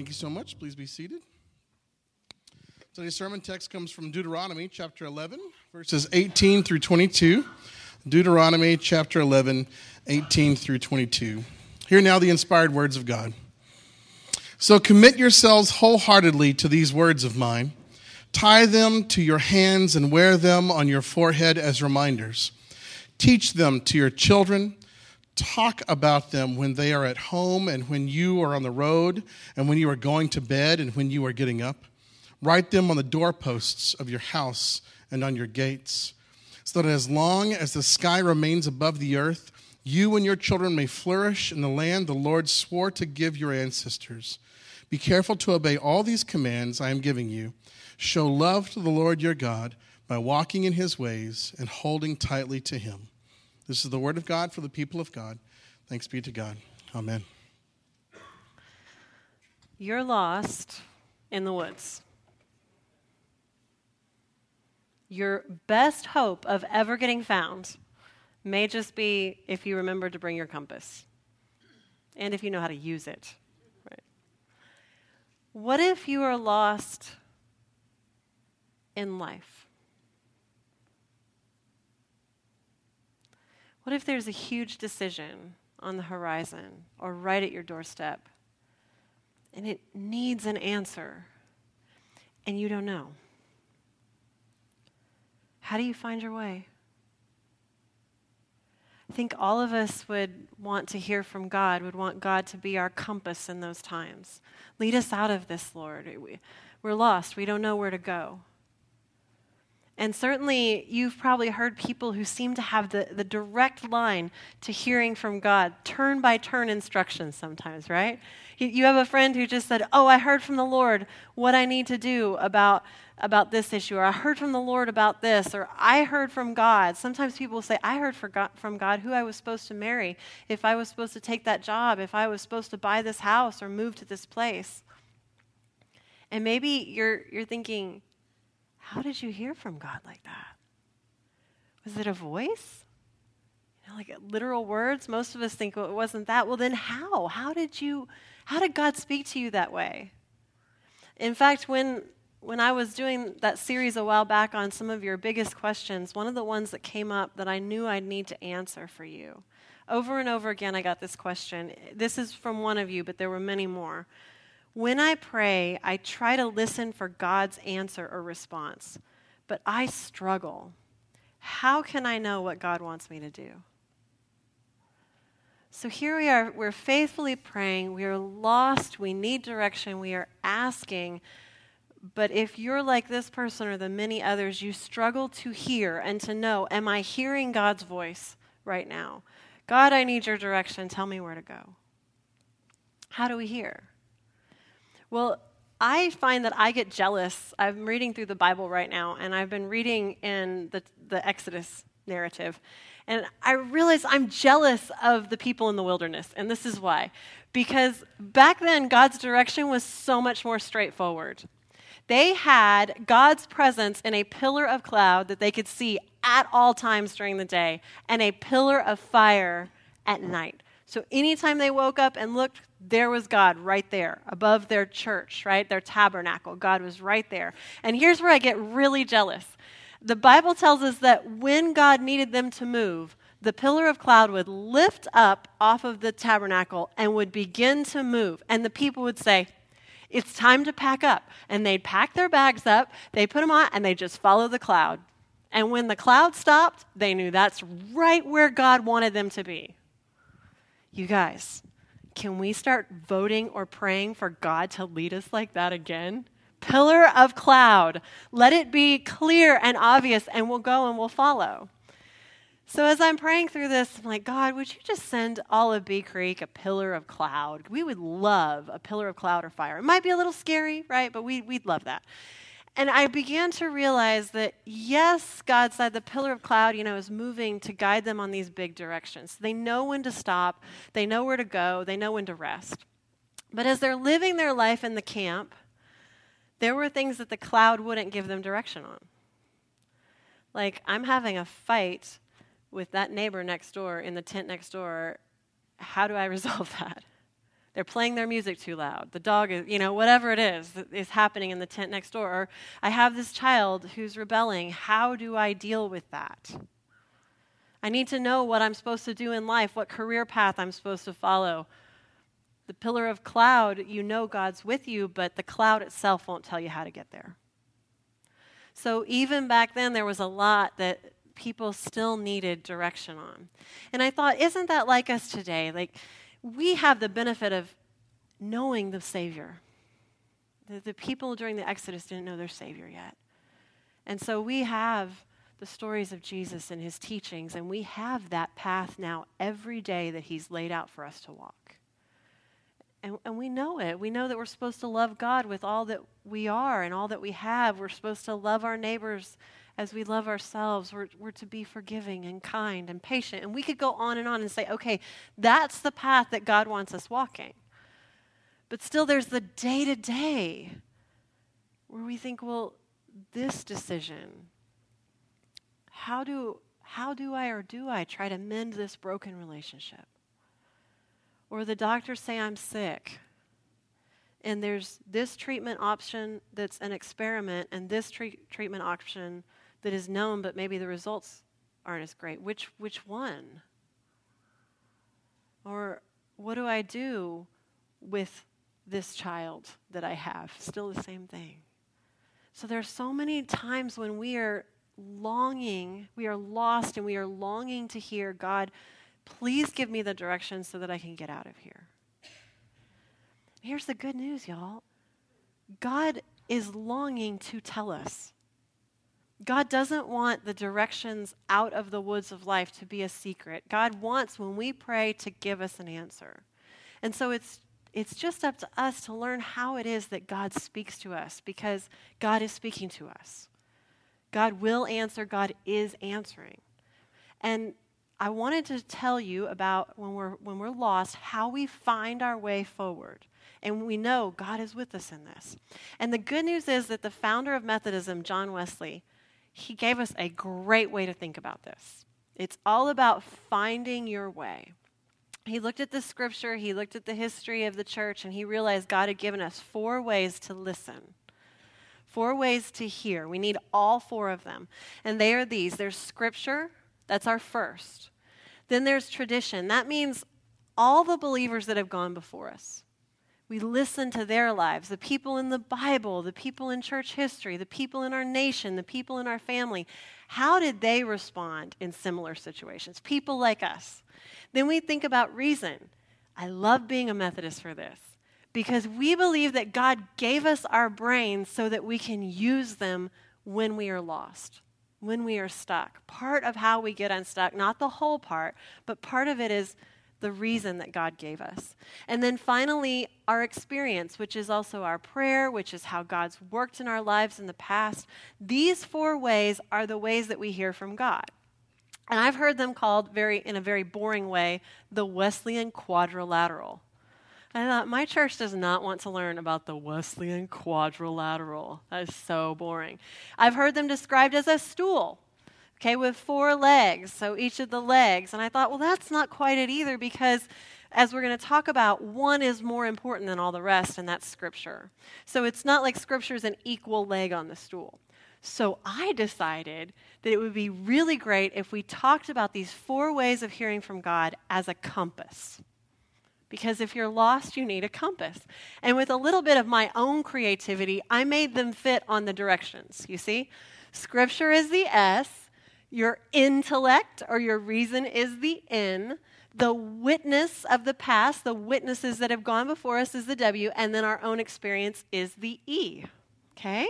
Thank you so much. Please be seated. Today's sermon text comes from Deuteronomy chapter 11, verses 18 through 22. Deuteronomy chapter 11, 18 through 22. Hear now the inspired words of God. So commit yourselves wholeheartedly to these words of mine. Tie them to your hands and wear them on your forehead as reminders. Teach them to your children talk about them when they are at home and when you are on the road and when you are going to bed and when you are getting up. Write them on the doorposts of your house and on your gates, so that as long as the sky remains above the earth, you and your children may flourish in the land the Lord swore to give your ancestors. Be careful to obey all these commands I am giving you. Show love to the Lord your God by walking in his ways and holding tightly to him. This is the word of God for the people of God. Thanks be to God. Amen. You're lost in the woods. Your best hope of ever getting found may just be if you remember to bring your compass and if you know how to use it. Right? What if you are lost in life? What if there's a huge decision on the horizon or right at your doorstep and it needs an answer and you don't know? How do you find your way? I think all of us would want to hear from God, would want God to be our compass in those times. Lead us out of this, Lord. We're lost. We don't know where to go. And certainly, you've probably heard people who seem to have the, the direct line to hearing from God, turn by turn instructions sometimes, right? You have a friend who just said, Oh, I heard from the Lord what I need to do about, about this issue, or I heard from the Lord about this, or I heard from God. Sometimes people say, I heard from God who I was supposed to marry, if I was supposed to take that job, if I was supposed to buy this house or move to this place. And maybe you're, you're thinking, how did you hear from God like that? Was it a voice? You know, like literal words? Most of us think well, it wasn't that. Well, then how? How did you how did God speak to you that way? In fact, when when I was doing that series a while back on some of your biggest questions, one of the ones that came up that I knew I'd need to answer for you. Over and over again, I got this question. This is from one of you, but there were many more. When I pray, I try to listen for God's answer or response, but I struggle. How can I know what God wants me to do? So here we are, we're faithfully praying, we are lost, we need direction, we are asking. But if you're like this person or the many others, you struggle to hear and to know, am I hearing God's voice right now? God, I need your direction. Tell me where to go. How do we hear? Well, I find that I get jealous. I'm reading through the Bible right now, and I've been reading in the, the Exodus narrative. And I realize I'm jealous of the people in the wilderness. And this is why. Because back then, God's direction was so much more straightforward. They had God's presence in a pillar of cloud that they could see at all times during the day, and a pillar of fire at night. So anytime they woke up and looked, there was God right there above their church, right? Their tabernacle. God was right there. And here's where I get really jealous. The Bible tells us that when God needed them to move, the pillar of cloud would lift up off of the tabernacle and would begin to move. And the people would say, It's time to pack up. And they'd pack their bags up, they put them on, and they just follow the cloud. And when the cloud stopped, they knew that's right where God wanted them to be. You guys, can we start voting or praying for God to lead us like that again? Pillar of cloud. Let it be clear and obvious, and we'll go and we'll follow. So as I'm praying through this, I'm like, God, would you just send all of Bee Creek a pillar of cloud? We would love a pillar of cloud or fire. It might be a little scary, right? But we, we'd love that. And I began to realize that, yes, God said the pillar of cloud, you know, is moving to guide them on these big directions. They know when to stop, they know where to go, they know when to rest. But as they're living their life in the camp, there were things that the cloud wouldn't give them direction on. Like, I'm having a fight with that neighbor next door in the tent next door. How do I resolve that? They're playing their music too loud. The dog is, you know, whatever it is is happening in the tent next door. Or I have this child who's rebelling. How do I deal with that? I need to know what I'm supposed to do in life, what career path I'm supposed to follow. The pillar of cloud, you know God's with you, but the cloud itself won't tell you how to get there. So even back then, there was a lot that people still needed direction on. And I thought, isn't that like us today? Like, we have the benefit of knowing the Savior. The, the people during the Exodus didn't know their Savior yet. And so we have the stories of Jesus and his teachings, and we have that path now every day that he's laid out for us to walk. And, and we know it. We know that we're supposed to love God with all that we are and all that we have. We're supposed to love our neighbors as we love ourselves. We're, we're to be forgiving and kind and patient. And we could go on and on and say, okay, that's the path that God wants us walking. But still, there's the day to day where we think, well, this decision, how do, how do I or do I try to mend this broken relationship? Or the doctors say I'm sick, and there's this treatment option that's an experiment, and this treat, treatment option that is known, but maybe the results aren't as great. Which, which one? Or what do I do with this child that I have? Still the same thing. So there are so many times when we are longing, we are lost, and we are longing to hear, God, please give me the direction so that I can get out of here. Here's the good news, y'all God is longing to tell us. God doesn't want the directions out of the woods of life to be a secret. God wants, when we pray, to give us an answer. And so it's, it's just up to us to learn how it is that God speaks to us because God is speaking to us. God will answer, God is answering. And I wanted to tell you about when we're, when we're lost, how we find our way forward. And we know God is with us in this. And the good news is that the founder of Methodism, John Wesley, he gave us a great way to think about this. It's all about finding your way. He looked at the scripture, he looked at the history of the church, and he realized God had given us four ways to listen. Four ways to hear. We need all four of them. And they are these there's scripture, that's our first. Then there's tradition. That means all the believers that have gone before us. We listen to their lives, the people in the Bible, the people in church history, the people in our nation, the people in our family. How did they respond in similar situations? People like us. Then we think about reason. I love being a Methodist for this because we believe that God gave us our brains so that we can use them when we are lost, when we are stuck. Part of how we get unstuck, not the whole part, but part of it is the reason that God gave us. And then finally, our experience, which is also our prayer, which is how God's worked in our lives in the past. These four ways are the ways that we hear from God. And I've heard them called very in a very boring way, the Wesleyan quadrilateral. I thought my church does not want to learn about the Wesleyan quadrilateral. That is so boring. I've heard them described as a stool okay, with four legs, so each of the legs. And I thought, well, that's not quite it either because as we're going to talk about, one is more important than all the rest, and that's Scripture. So it's not like Scripture is an equal leg on the stool. So I decided that it would be really great if we talked about these four ways of hearing from God as a compass. Because if you're lost, you need a compass. And with a little bit of my own creativity, I made them fit on the directions. You see? Scripture is the S, your intellect or your reason is the N. The witness of the past, the witnesses that have gone before us, is the W. And then our own experience is the E. Okay?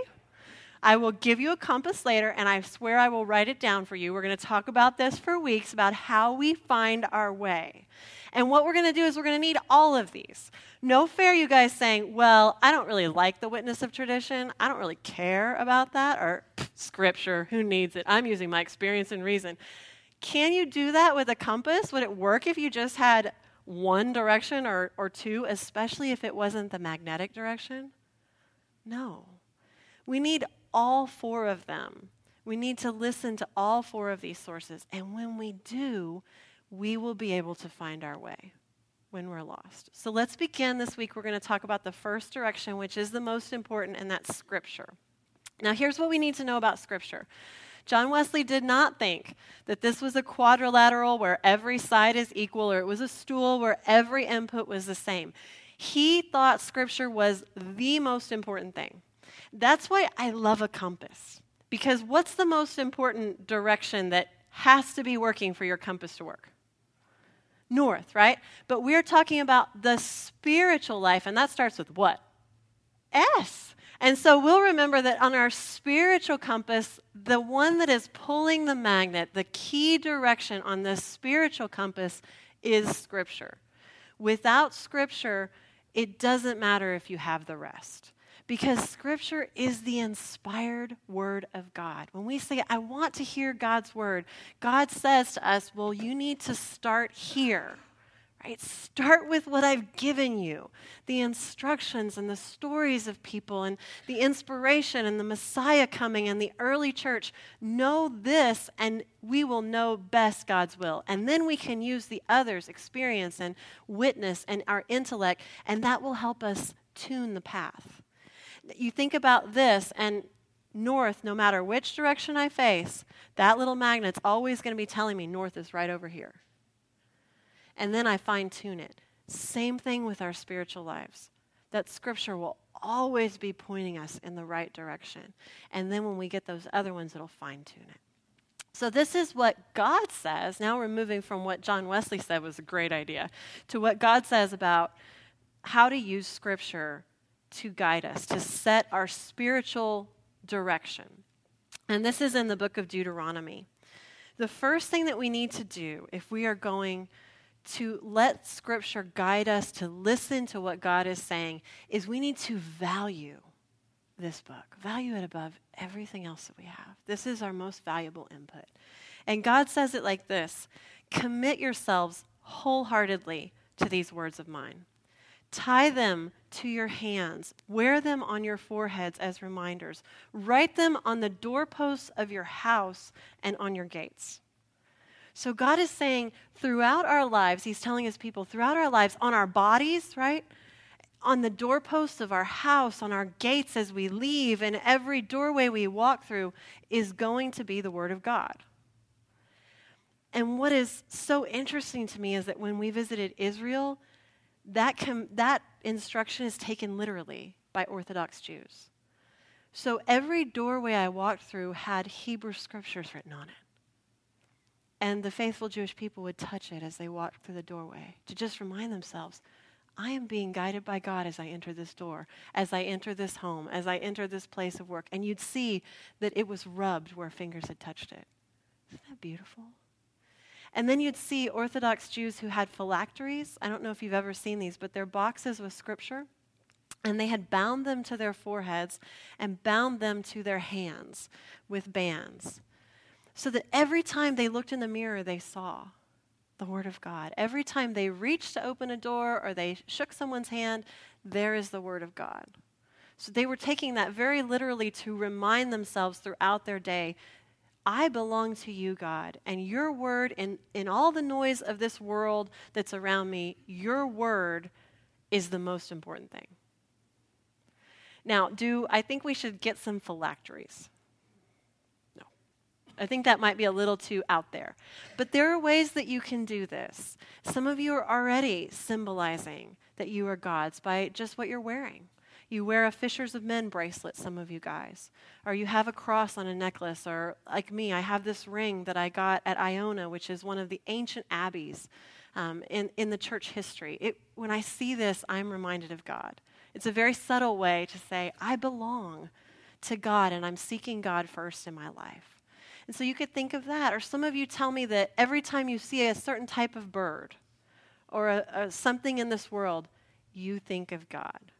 I will give you a compass later, and I swear I will write it down for you. We're going to talk about this for weeks about how we find our way. And what we're going to do is we're going to need all of these. No fair, you guys saying, well, I don't really like the witness of tradition. I don't really care about that. Or scripture, who needs it? I'm using my experience and reason. Can you do that with a compass? Would it work if you just had one direction or, or two, especially if it wasn't the magnetic direction? No. We need all four of them. We need to listen to all four of these sources. And when we do, we will be able to find our way. when we're lost. So let's begin this week. We're going to talk about the first direction, which is the most important, and that's Scripture. Now, here's what we need to know about Scripture. John Wesley did not think that this was a quadrilateral where every side is equal or it was a stool where every input was the same. He thought Scripture was the most important thing. That's why I love a compass. Because what's the most important direction that has to be working for your compass to work? North, right? But we're talking about the spiritual life, and that starts with what? S. And so we'll remember that on our spiritual compass, the one that is pulling the magnet, the key direction on this spiritual compass is Scripture. Without Scripture, it doesn't matter if you have the rest because Scripture is the inspired Word of God. When we say, I want to hear God's Word, God says to us, Well, you need to start here. Right? Start with what I've given you the instructions and the stories of people and the inspiration and the Messiah coming and the early church. Know this, and we will know best God's will. And then we can use the others' experience and witness and our intellect, and that will help us tune the path you think about this, and north, no matter which direction I face, that little magnet's always going to be telling me north is right over here. And then I fine tune it. Same thing with our spiritual lives. That scripture will always be pointing us in the right direction. And then when we get those other ones, it'll fine tune it. So, this is what God says. Now we're moving from what John Wesley said was a great idea to what God says about how to use scripture to guide us, to set our spiritual direction. And this is in the book of Deuteronomy. The first thing that we need to do if we are going to let Scripture guide us to listen to what God is saying is we need to value this book, value it above everything else that we have. This is our most valuable input. And God says it like this Commit yourselves wholeheartedly to these words of mine. Tie them to your hands. Wear them on your foreheads as reminders. Write them on the doorposts of your house and on your gates. So God is saying throughout our lives, He's telling His people throughout our lives, on our bodies, right? On the doorposts of our house, on our gates as we leave, and every doorway we walk through is going to be the Word of God. And what is so interesting to me is that when we visited Israel, that, com- that instruction is taken literally by Orthodox Jews. So every doorway I walked through had Hebrew scriptures written on it. And the faithful Jewish people would touch it as they walked through the doorway to just remind themselves I am being guided by God as I enter this door, as I enter this home, as I enter this place of work. And you'd see that it was rubbed where fingers had touched it. Isn't that beautiful? And then you'd see Orthodox Jews who had phylacteries. I don't know if you've ever seen these, but they're boxes with scripture. And they had bound them to their foreheads and bound them to their hands with bands. So that every time they looked in the mirror, they saw the Word of God. Every time they reached to open a door or they shook someone's hand, there is the Word of God. So they were taking that very literally to remind themselves throughout their day I belong to you, God, and your word, in, in all the noise of this world that's around me, your word is the most important thing. Now, do I think we should get some phylacteries? No. I think that might be a little too out there. But there are ways that you can do this. Some of you are already symbolizing that you are God's by just what you're wearing. You wear a Fishers of Men bracelet, some of you guys. Or you have a cross on a necklace. Or, like me, I have this ring that I got at Iona, which is one of the ancient abbeys um, in, in the church history. It, when I see this, I'm reminded of God. It's a very subtle way to say, I belong to God and I'm seeking God first in my life. And so you could think of that. Or some of you tell me that every time you see a certain type of bird or a, a, something in this world, you think of God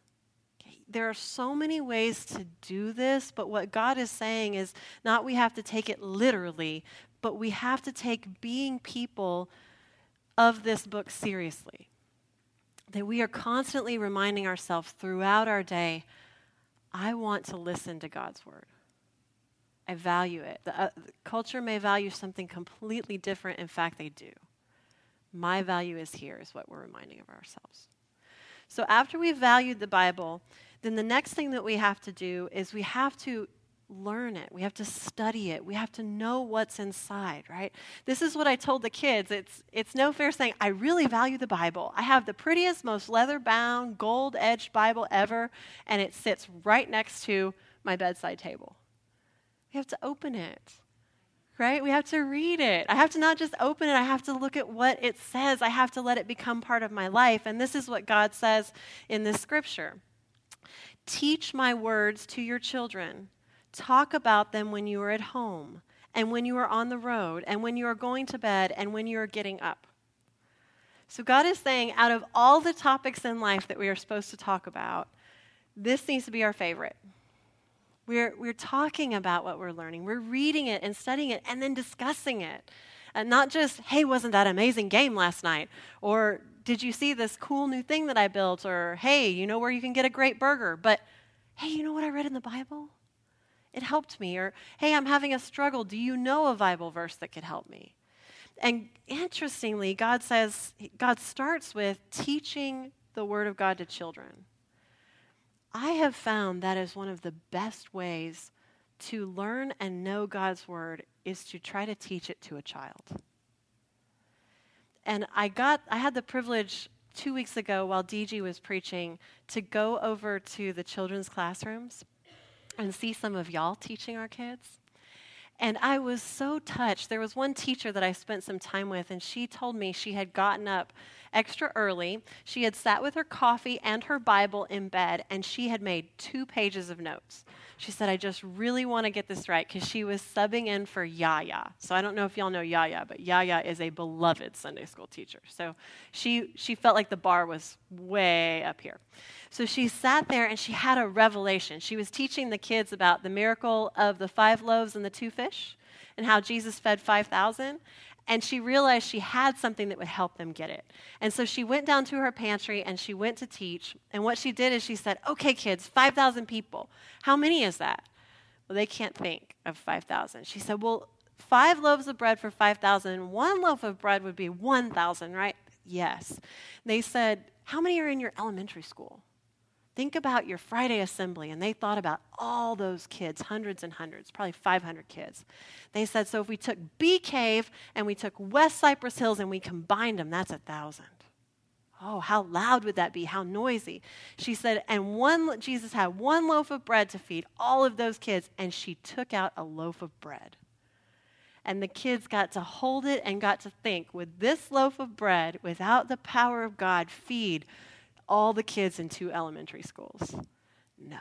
there are so many ways to do this, but what God is saying is not we have to take it literally, but we have to take being people of this book seriously. That we are constantly reminding ourselves throughout our day I want to listen to God's word. I value it. The, uh, the culture may value something completely different. In fact, they do. My value is here, is what we're reminding of ourselves. So after we've valued the Bible, then the next thing that we have to do is we have to learn it. We have to study it. We have to know what's inside, right? This is what I told the kids. It's it's no fair saying I really value the Bible. I have the prettiest, most leather-bound, gold-edged Bible ever, and it sits right next to my bedside table. We have to open it. Right? We have to read it. I have to not just open it, I have to look at what it says. I have to let it become part of my life. And this is what God says in this scripture. Teach my words to your children Talk about them when you are at home, and when you are on the road, and when you are going to bed, and when you are getting up. So, God is saying, out of all the topics in life that we are supposed to talk about, this needs to be our favorite. We're, we're talking about what we're learning, we're reading it and studying it, and then discussing it. And not just, hey, wasn't that amazing game last night? Or did you see this cool new thing that I built? Or hey, you know where you can get a great burger? But hey, you know what I read in the Bible? It helped me. Or, hey, I'm having a struggle. Do you know a Bible verse that could help me? And interestingly, God says, God starts with teaching the Word of God to children. I have found that is one of the best ways to learn and know God's Word is to try to teach it to a child. And I got, I had the privilege two weeks ago while DG was preaching to go over to the children's classrooms and see some of y'all teaching our kids. And I was so touched. There was one teacher that I spent some time with, and she told me she had gotten up extra early. She had sat with her coffee and her Bible in bed, and she had made two pages of notes. She said, I just really want to get this right because she was subbing in for Yaya. So I don't know if y'all know Yaya, but Yaya is a beloved Sunday school teacher. So she, she felt like the bar was way up here. So she sat there and she had a revelation. She was teaching the kids about the miracle of the five loaves and the two fish and how Jesus fed 5,000 and she realized she had something that would help them get it. And so she went down to her pantry and she went to teach. And what she did is she said, Okay, kids, 5,000 people. How many is that? Well, they can't think of 5,000. She said, Well, five loaves of bread for 5,000, one loaf of bread would be 1,000, right? Yes. They said, How many are in your elementary school? Think about your Friday assembly, and they thought about all those kids, hundreds and hundreds, probably 500 kids. They said, so if we took Bee Cave and we took West Cypress Hills and we combined them, that's a thousand. Oh, how loud would that be? How noisy. She said, and one, Jesus had one loaf of bread to feed all of those kids, and she took out a loaf of bread. And the kids got to hold it and got to think, would this loaf of bread, without the power of God, feed all the kids in two elementary schools. No.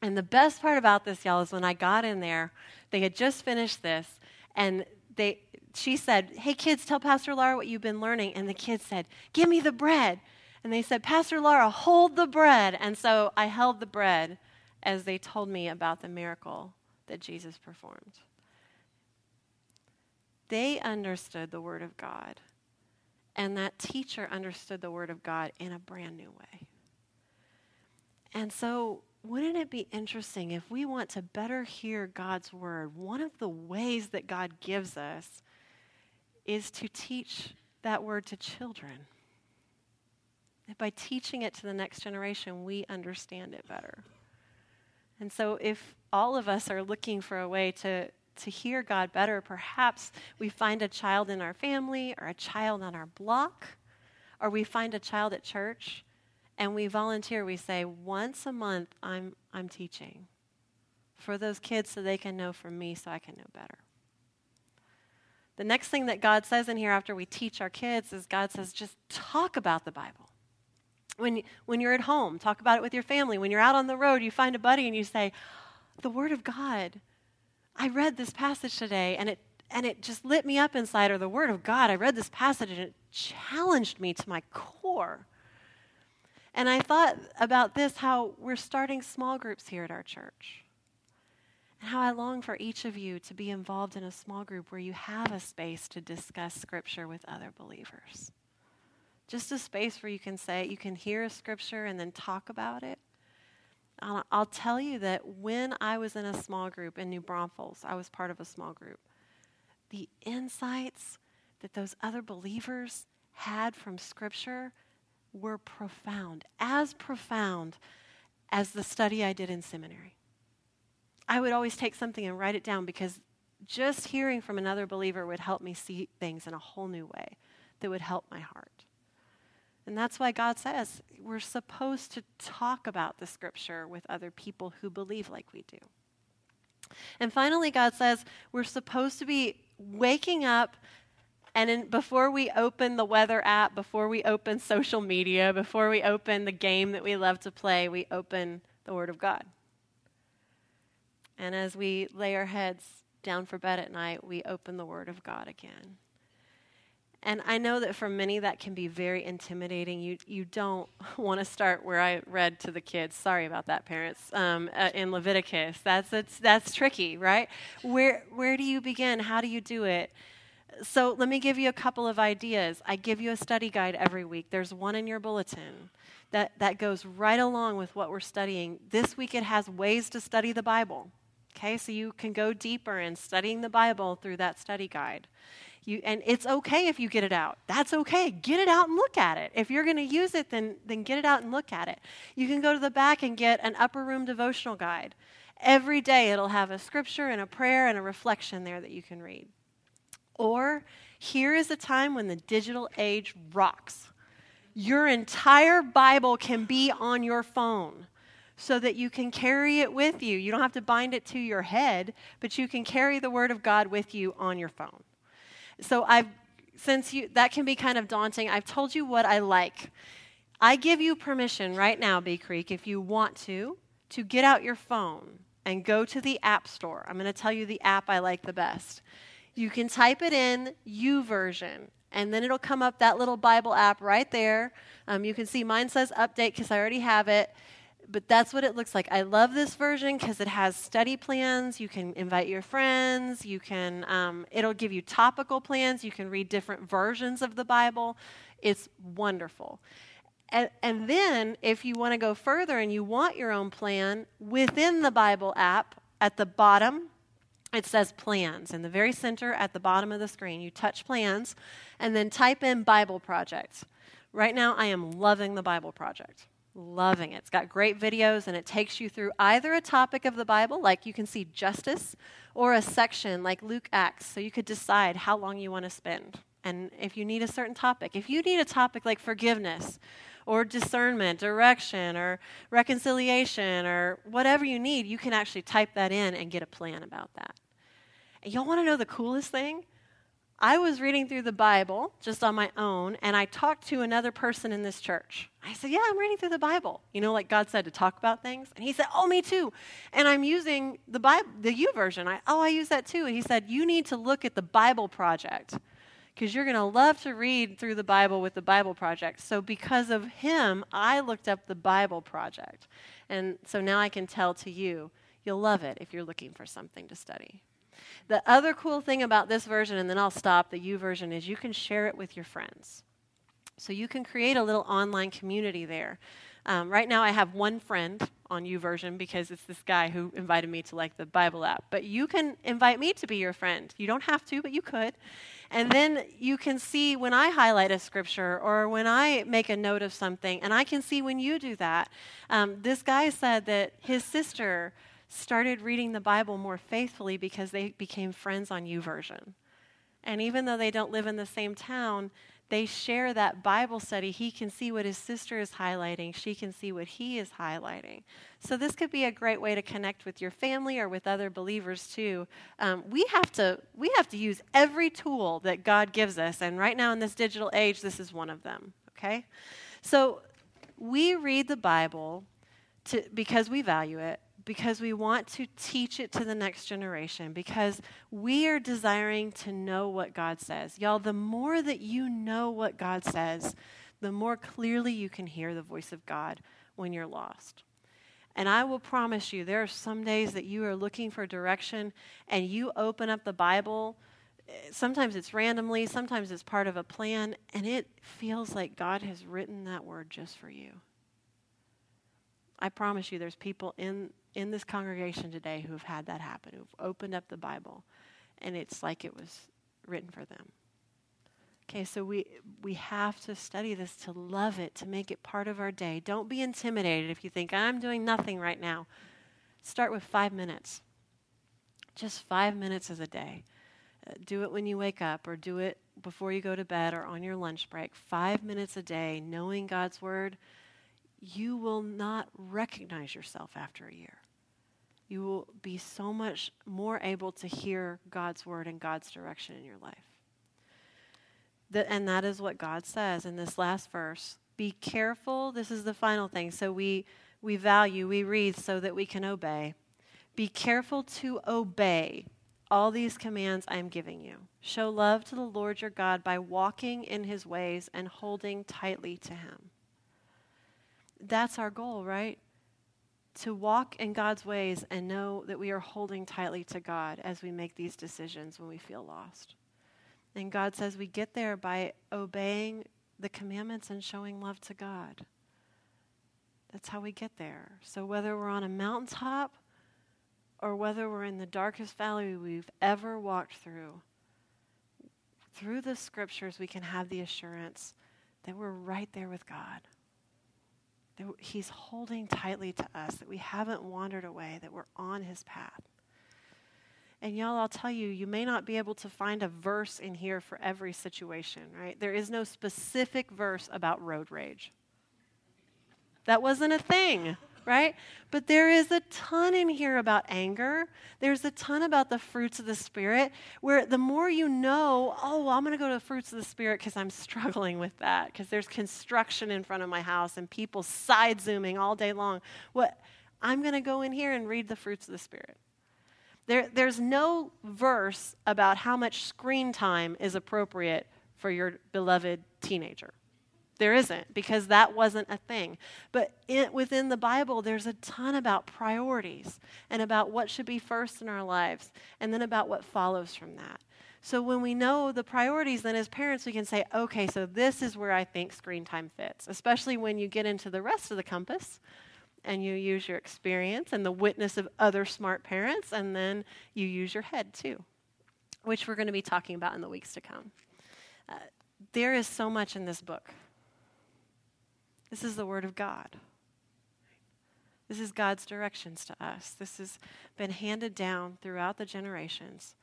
And the best part about this, y'all, is when I got in there, they had just finished this, and they, she said, Hey, kids, tell Pastor Laura what you've been learning. And the kids said, Give me the bread. And they said, Pastor Laura, hold the bread. And so I held the bread as they told me about the miracle that Jesus performed. They understood the Word of God. And that teacher understood the Word of God in a brand new way. And so, wouldn't it be interesting if we want to better hear God's Word? One of the ways that God gives us is to teach that Word to children. And by teaching it to the next generation, we understand it better. And so, if all of us are looking for a way to to hear God better, perhaps we find a child in our family or a child on our block, or we find a child at church and we volunteer. We say, once a month, I'm, I'm teaching for those kids so they can know from me so I can know better. The next thing that God says in here after we teach our kids is God says, just talk about the Bible. When, when you're at home, talk about it with your family. When you're out on the road, you find a buddy and you say, The Word of God I read this passage today and it and it just lit me up inside or the word of God. I read this passage and it challenged me to my core. And I thought about this how we're starting small groups here at our church. And how I long for each of you to be involved in a small group where you have a space to discuss scripture with other believers. Just a space where you can say, you can hear a scripture and then talk about it I'll tell you that when I was in a small group in New Braunfels, I was part of a small group. The insights that those other believers had from Scripture were profound, as profound as the study I did in seminary. I would always take something and write it down because just hearing from another believer would help me see things in a whole new way that would help my heart. And that's why God says we're supposed to talk about the scripture with other people who believe like we do. And finally, God says we're supposed to be waking up and in, before we open the weather app, before we open social media, before we open the game that we love to play, we open the Word of God. And as we lay our heads down for bed at night, we open the Word of God again. And I know that for many that can be very intimidating. You, you don't want to start where I read to the kids. Sorry about that, parents. Um, uh, in Leviticus, that's, that's, that's tricky, right? Where, where do you begin? How do you do it? So let me give you a couple of ideas. I give you a study guide every week. There's one in your bulletin that, that goes right along with what we're studying. This week it has ways to study the Bible. Okay, so you can go deeper in studying the Bible through that study guide. You, and it's okay if you get it out. That's okay. Get it out and look at it. If you're going to use it, then, then get it out and look at it. You can go to the back and get an upper room devotional guide. Every day it'll have a scripture and a prayer and a reflection there that you can read. Or here is a time when the digital age rocks. Your entire Bible can be on your phone so that you can carry it with you. You don't have to bind it to your head, but you can carry the Word of God with you on your phone. So I've since you that can be kind of daunting, I've told you what I like. I give you permission right now, Bee Creek, if you want to, to get out your phone and go to the App Store. I'm going to tell you the app I like the best. You can type it in YouVersion, and then it'll come up that little Bible app right there. Um, you can see mine says update because I already have it but that's what it looks like. I love this version because it has study plans. You can invite your friends. You can. Um, it'll give you topical plans. You can read different versions of the Bible. It's wonderful. And, and then, if you want to go further and you want your own plan within the Bible app, at the bottom it says plans in the very center at the bottom of the screen. You touch plans and then type in Bible project. Right now, I am loving the Bible project. Loving it. It's got great videos and it takes you through either a topic of the Bible, like you can see justice, or a section like Luke Acts, so you could decide how long you want to spend. And if you need a certain topic, if you need a topic like forgiveness, or discernment, direction, or reconciliation, or whatever you need, you can actually type that in and get a plan about that. And y'all want to know the coolest thing? I was reading through the Bible just on my own, and I talked to another person in this church. I said, Yeah, I'm reading through the Bible. You know, like God said to talk about things. And he said, Oh, me too. And I'm using the Bible, the YouVersion. I, oh, I use that too. And he said, You need to look at the Bible Project because you're going to love to read through the Bible with the Bible Project. So, because of him, I looked up the Bible Project. And so now I can tell to you, you'll love it if you're looking for something to study. The other cool thing about this version, and then I'll stop, the U YouVersion, is you can share it with your friends. So you can create a little online community there. Um, right now, I have one friend on U YouVersion because it's this guy who invited me to like the Bible app. But you can invite me to be your friend. You don't have to, but you could. And then you can see when I highlight a scripture or when I make a note of something, and I can see when you do that. Um, this guy said that his sister started reading the Bible more faithfully because they became friends on YouVersion. And even though they don't live in the same town, they share that Bible study. He can see what his sister is highlighting, she can see what he is highlighting. So, this could be a great way to connect with your family or with other believers too. Um, we, have to, we have to use every tool that God gives us. And right now in this digital age, this is one of them. Okay? So, we read the Bible to, because we value it because we want to teach it to the next generation, because we are desiring to know what God says. Y'all, the more that you know what God says, the more clearly you can hear the voice of God when you're lost. And I will promise you, there are some days that you are looking for direction and you open up the Bible. Eh, sometimes it's randomly, sometimes it's part of a plan, and it feels like God has written that word just for you. I promise you, there's people in in this congregation today who have had that happen, who've opened up the Bible, and it's like it was written for them. Okay, so we we have to study this to love it, to make it part of our day. Don't be intimidated if you think I'm doing nothing right now. Start with 5 minutes. Just 5 minutes of the day. Uh, do it when you wake up or do it before you go to bed or on your lunch break. 5 minutes a day knowing God's word, you will not recognize yourself after a year. You will be so much more able to hear God's word and God's direction in your life. That, and that is what God says in this last verse. Be careful. This is the final thing. So we, we value, we read so that we can obey. Be careful to obey all these commands I am giving you. Show love to the Lord your God by walking in his ways and holding tightly to him. That's our goal, right? To walk in God's ways and know that we are holding tightly to God as we make these decisions when we feel lost. And God says we get there by obeying the commandments and showing love to God. That's how we get there. So whether we're on a mountaintop or whether we're in the darkest valley we've ever walked through, through the scriptures we can have the assurance that we're right there with God. That He's holding tightly to us, that we haven't wandered away, that we're on His path. And y'all, I'll tell you, you may not be able to find a verse in here for every situation, right? There is no specific verse about road rage. That wasn't a thing, right? But there is a ton in here about anger. There's a ton about the fruits of the Spirit, where the more you know, oh, well, I'm going to go to the fruits of the Spirit because I'm struggling with that, because there's construction in front of my house and people side zooming all day long. What? I'm going to go in here and read the fruits of the Spirit. There, there's no verse about how much screen time is appropriate for your beloved teenager. There isn't, because that wasn't a thing. But it, within the Bible, there's a ton about priorities and about what should be first in our lives, and then about what follows from that. So when we know the priorities, then as parents, we can say, okay, so this is where I think screen time fits, especially when you get into the rest of the compass and you use your experience and the witness of other smart parents, and then you use your head too, which we're going to be talking about in the weeks to come. Uh, there is so much in this book. This is the Word of God. This is God's directions to us. This has been handed down throughout the generations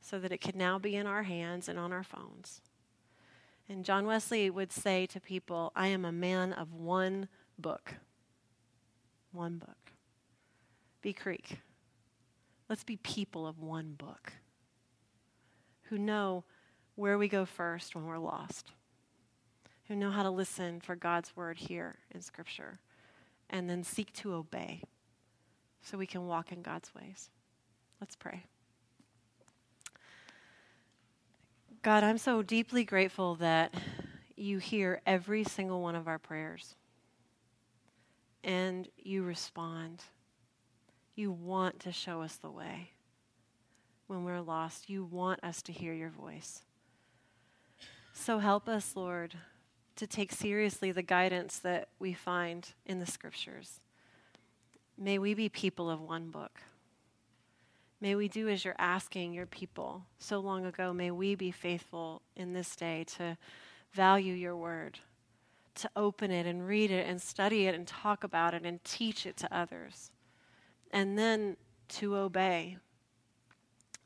so that it can now be in our hands and on our phones. And John Wesley would say to people, I am a man of one book one book. Bee Creek. Let's be people of one book who know where we go first when we're lost, who know how to listen for God's word here in Scripture, and then seek to obey so we can walk in God's ways. Let's pray. God, I'm so deeply grateful that you hear every single one of our prayers and you respond. You want to show us the way. When we're lost, you want us to hear your voice. So help us, Lord, to take seriously the guidance that we find in the scriptures. May we be people of one book. May we do as you're asking your people so long ago. May we be faithful in this day to value your word to open it and read it and study it and talk about it and teach it to others. And then to obey.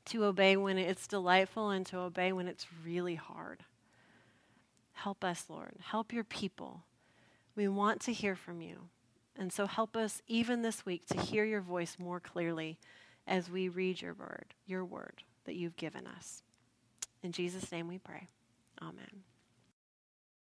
To obey when it's delightful and to obey when it's really hard. Help us, Lord. Help your people. We want to hear from you. And so help us even this week to hear your voice more clearly as we read your word, your word that you've given us. In Jesus' name we pray. Amen.